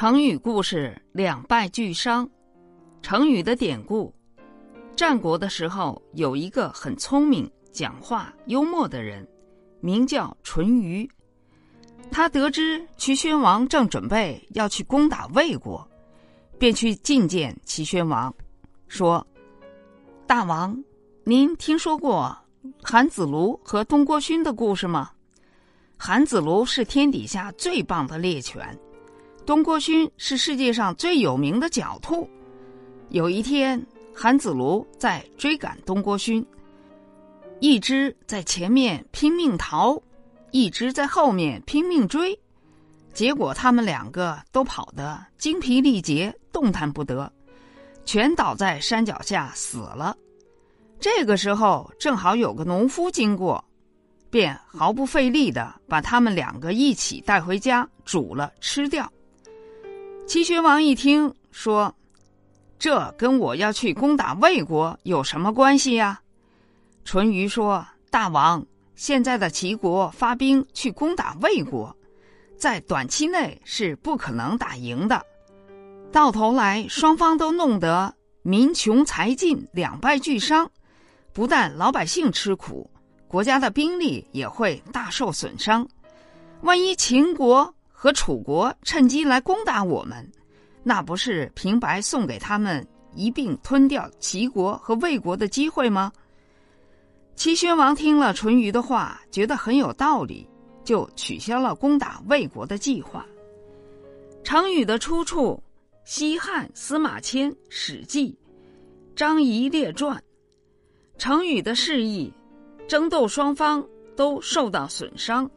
成语故事两败俱伤。成语的典故：战国的时候，有一个很聪明、讲话幽默的人，名叫淳于。他得知齐宣王正准备要去攻打魏国，便去觐见齐宣王，说：“大王，您听说过韩子卢和东郭勋的故事吗？韩子卢是天底下最棒的猎犬。”东郭勋是世界上最有名的狡兔。有一天，韩子卢在追赶东郭勋，一只在前面拼命逃，一只在后面拼命追，结果他们两个都跑得精疲力竭，动弹不得，全倒在山脚下死了。这个时候，正好有个农夫经过，便毫不费力的把他们两个一起带回家煮了吃掉。齐宣王一听说，这跟我要去攻打魏国有什么关系呀？淳于说：“大王，现在的齐国发兵去攻打魏国，在短期内是不可能打赢的。到头来，双方都弄得民穷财尽，两败俱伤。不但老百姓吃苦，国家的兵力也会大受损伤。万一秦国……”和楚国趁机来攻打我们，那不是平白送给他们一并吞掉齐国和魏国的机会吗？齐宣王听了淳于的话，觉得很有道理，就取消了攻打魏国的计划。成语的出处：西汉司马迁《史记》《张仪列传》。成语的释义：争斗双方都受到损伤。